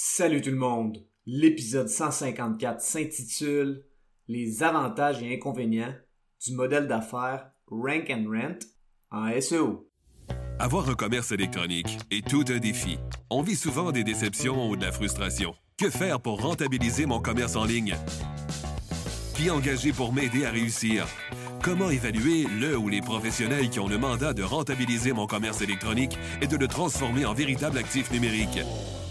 Salut tout le monde! L'épisode 154 s'intitule Les avantages et inconvénients du modèle d'affaires Rank and Rent en SEO. Avoir un commerce électronique est tout un défi. On vit souvent des déceptions ou de la frustration. Que faire pour rentabiliser mon commerce en ligne? Qui engager pour m'aider à réussir? Comment évaluer le ou les professionnels qui ont le mandat de rentabiliser mon commerce électronique et de le transformer en véritable actif numérique?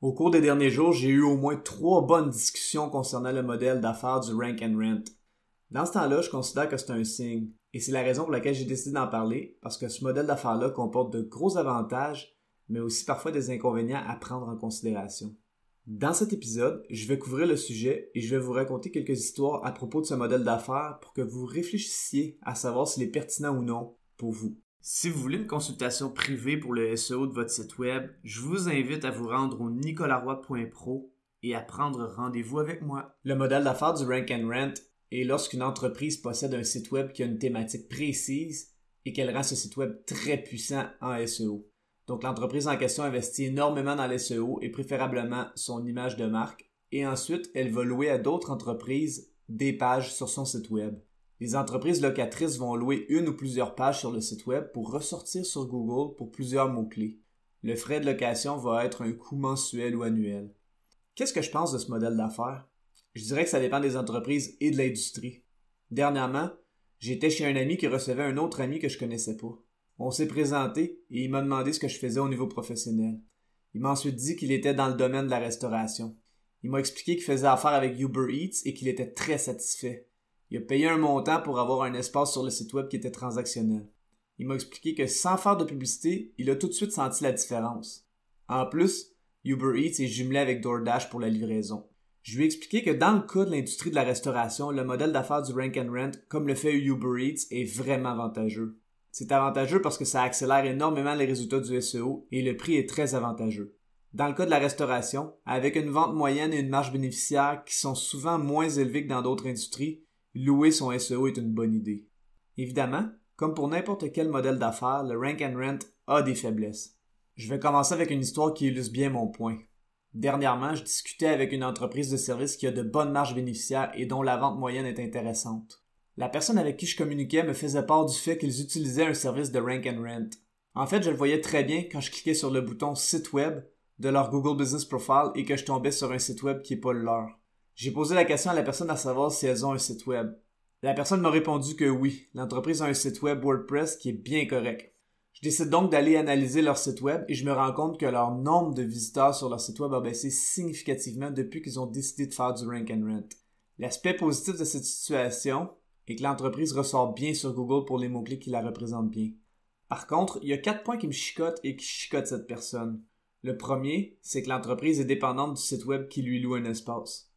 Au cours des derniers jours, j'ai eu au moins trois bonnes discussions concernant le modèle d'affaires du Rank and Rent. Dans ce temps-là, je considère que c'est un signe, et c'est la raison pour laquelle j'ai décidé d'en parler, parce que ce modèle d'affaires-là comporte de gros avantages, mais aussi parfois des inconvénients à prendre en considération. Dans cet épisode, je vais couvrir le sujet et je vais vous raconter quelques histoires à propos de ce modèle d'affaires pour que vous réfléchissiez à savoir s'il est pertinent ou non pour vous. Si vous voulez une consultation privée pour le SEO de votre site web, je vous invite à vous rendre au nicolaroy.pro et à prendre rendez-vous avec moi. Le modèle d'affaires du Rank and Rent est lorsqu'une entreprise possède un site web qui a une thématique précise et qu'elle rend ce site web très puissant en SEO. Donc l'entreprise en question investit énormément dans l'SEO et préférablement son image de marque et ensuite elle va louer à d'autres entreprises des pages sur son site web. Les entreprises locatrices vont louer une ou plusieurs pages sur le site web pour ressortir sur Google pour plusieurs mots-clés. Le frais de location va être un coût mensuel ou annuel. Qu'est-ce que je pense de ce modèle d'affaires? Je dirais que ça dépend des entreprises et de l'industrie. Dernièrement, j'étais chez un ami qui recevait un autre ami que je connaissais pas. On s'est présenté et il m'a demandé ce que je faisais au niveau professionnel. Il m'a ensuite dit qu'il était dans le domaine de la restauration. Il m'a expliqué qu'il faisait affaire avec Uber Eats et qu'il était très satisfait. Il a payé un montant pour avoir un espace sur le site web qui était transactionnel. Il m'a expliqué que sans faire de publicité, il a tout de suite senti la différence. En plus, Uber Eats est jumelé avec DoorDash pour la livraison. Je lui ai expliqué que dans le cas de l'industrie de la restauration, le modèle d'affaires du Rank and Rent, comme le fait Uber Eats, est vraiment avantageux. C'est avantageux parce que ça accélère énormément les résultats du SEO et le prix est très avantageux. Dans le cas de la restauration, avec une vente moyenne et une marge bénéficiaire qui sont souvent moins élevées que dans d'autres industries, louer son SEO est une bonne idée. Évidemment, comme pour n'importe quel modèle d'affaires, le Rank and Rent a des faiblesses. Je vais commencer avec une histoire qui illustre bien mon point. Dernièrement, je discutais avec une entreprise de service qui a de bonnes marges bénéficiaires et dont la vente moyenne est intéressante. La personne avec qui je communiquais me faisait part du fait qu'ils utilisaient un service de Rank and Rent. En fait, je le voyais très bien quand je cliquais sur le bouton Site web de leur Google Business Profile et que je tombais sur un site web qui n'est pas le leur. J'ai posé la question à la personne à savoir si elles ont un site web. La personne m'a répondu que oui, l'entreprise a un site web WordPress qui est bien correct. Je décide donc d'aller analyser leur site web et je me rends compte que leur nombre de visiteurs sur leur site web a baissé significativement depuis qu'ils ont décidé de faire du rank and rent. L'aspect positif de cette situation est que l'entreprise ressort bien sur Google pour les mots-clés qui la représentent bien. Par contre, il y a quatre points qui me chicotent et qui chicotent cette personne. Le premier, c'est que l'entreprise est dépendante du site web qui lui loue un espace.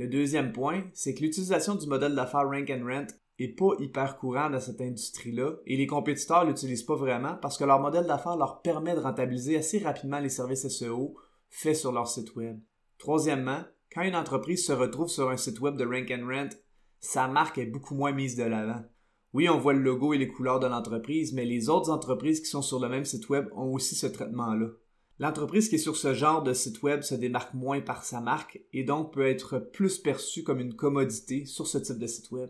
Le deuxième point, c'est que l'utilisation du modèle d'affaires Rank and Rent est pas hyper courant dans cette industrie-là et les compétiteurs l'utilisent pas vraiment parce que leur modèle d'affaires leur permet de rentabiliser assez rapidement les services SEO faits sur leur site web. Troisièmement, quand une entreprise se retrouve sur un site web de Rank and Rent, sa marque est beaucoup moins mise de l'avant. Oui, on voit le logo et les couleurs de l'entreprise, mais les autres entreprises qui sont sur le même site web ont aussi ce traitement-là. L'entreprise qui est sur ce genre de site web se démarque moins par sa marque et donc peut être plus perçue comme une commodité sur ce type de site web.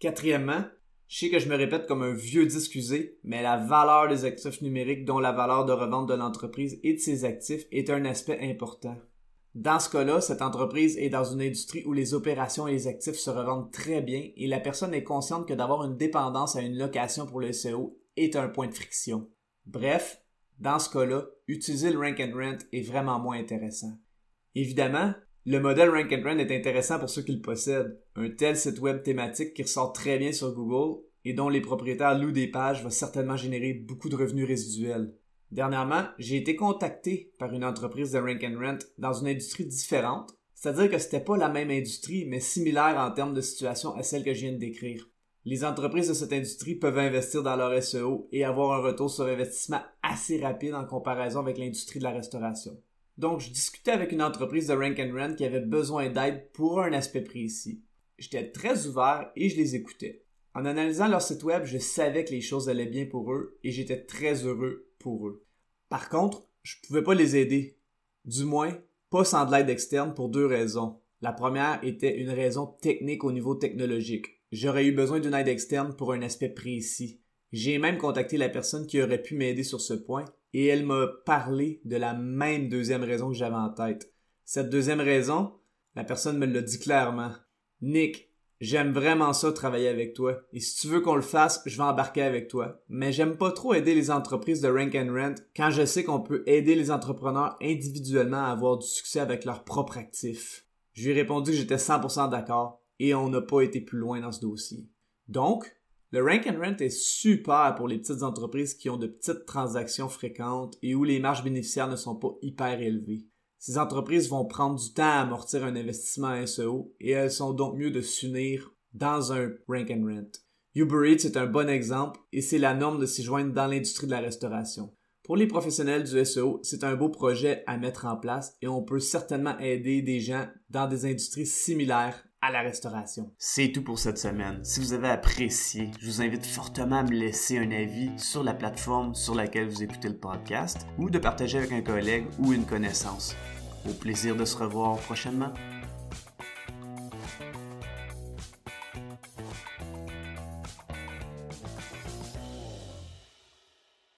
Quatrièmement, je sais que je me répète comme un vieux discusé, mais la valeur des actifs numériques dont la valeur de revente de l'entreprise et de ses actifs est un aspect important. Dans ce cas-là, cette entreprise est dans une industrie où les opérations et les actifs se revendent très bien et la personne est consciente que d'avoir une dépendance à une location pour le SEO est un point de friction. Bref, dans ce cas-là, utiliser le Rank and Rent est vraiment moins intéressant. Évidemment, le modèle Rank and Rent est intéressant pour ceux qui le possèdent. Un tel site web thématique qui ressort très bien sur Google et dont les propriétaires louent des pages va certainement générer beaucoup de revenus résiduels. Dernièrement, j'ai été contacté par une entreprise de Rank and Rent dans une industrie différente C'est-à-dire que c'était pas la même industrie, mais similaire en termes de situation à celle que je viens de décrire. Les entreprises de cette industrie peuvent investir dans leur SEO et avoir un retour sur investissement assez rapide en comparaison avec l'industrie de la restauration. Donc, je discutais avec une entreprise de Rank and qui avait besoin d'aide pour un aspect précis. J'étais très ouvert et je les écoutais. En analysant leur site web, je savais que les choses allaient bien pour eux et j'étais très heureux pour eux. Par contre, je pouvais pas les aider. Du moins, pas sans de l'aide externe pour deux raisons. La première était une raison technique au niveau technologique. J'aurais eu besoin d'une aide externe pour un aspect précis. J'ai même contacté la personne qui aurait pu m'aider sur ce point et elle m'a parlé de la même deuxième raison que j'avais en tête. Cette deuxième raison, la personne me l'a dit clairement. Nick, j'aime vraiment ça travailler avec toi. Et si tu veux qu'on le fasse, je vais embarquer avec toi. Mais j'aime pas trop aider les entreprises de Rank and Rent quand je sais qu'on peut aider les entrepreneurs individuellement à avoir du succès avec leurs propres actifs. Je lui ai répondu que j'étais 100% d'accord et on n'a pas été plus loin dans ce dossier. Donc, le Rank and Rent est super pour les petites entreprises qui ont de petites transactions fréquentes et où les marges bénéficiaires ne sont pas hyper élevées. Ces entreprises vont prendre du temps à amortir un investissement SEO et elles sont donc mieux de s'unir dans un rank and rent. Uber Eats est un bon exemple et c'est la norme de s'y joindre dans l'industrie de la restauration. Pour les professionnels du SEO, c'est un beau projet à mettre en place et on peut certainement aider des gens dans des industries similaires la restauration. C'est tout pour cette semaine. Si vous avez apprécié, je vous invite fortement à me laisser un avis sur la plateforme sur laquelle vous écoutez le podcast ou de partager avec un collègue ou une connaissance. Au plaisir de se revoir prochainement.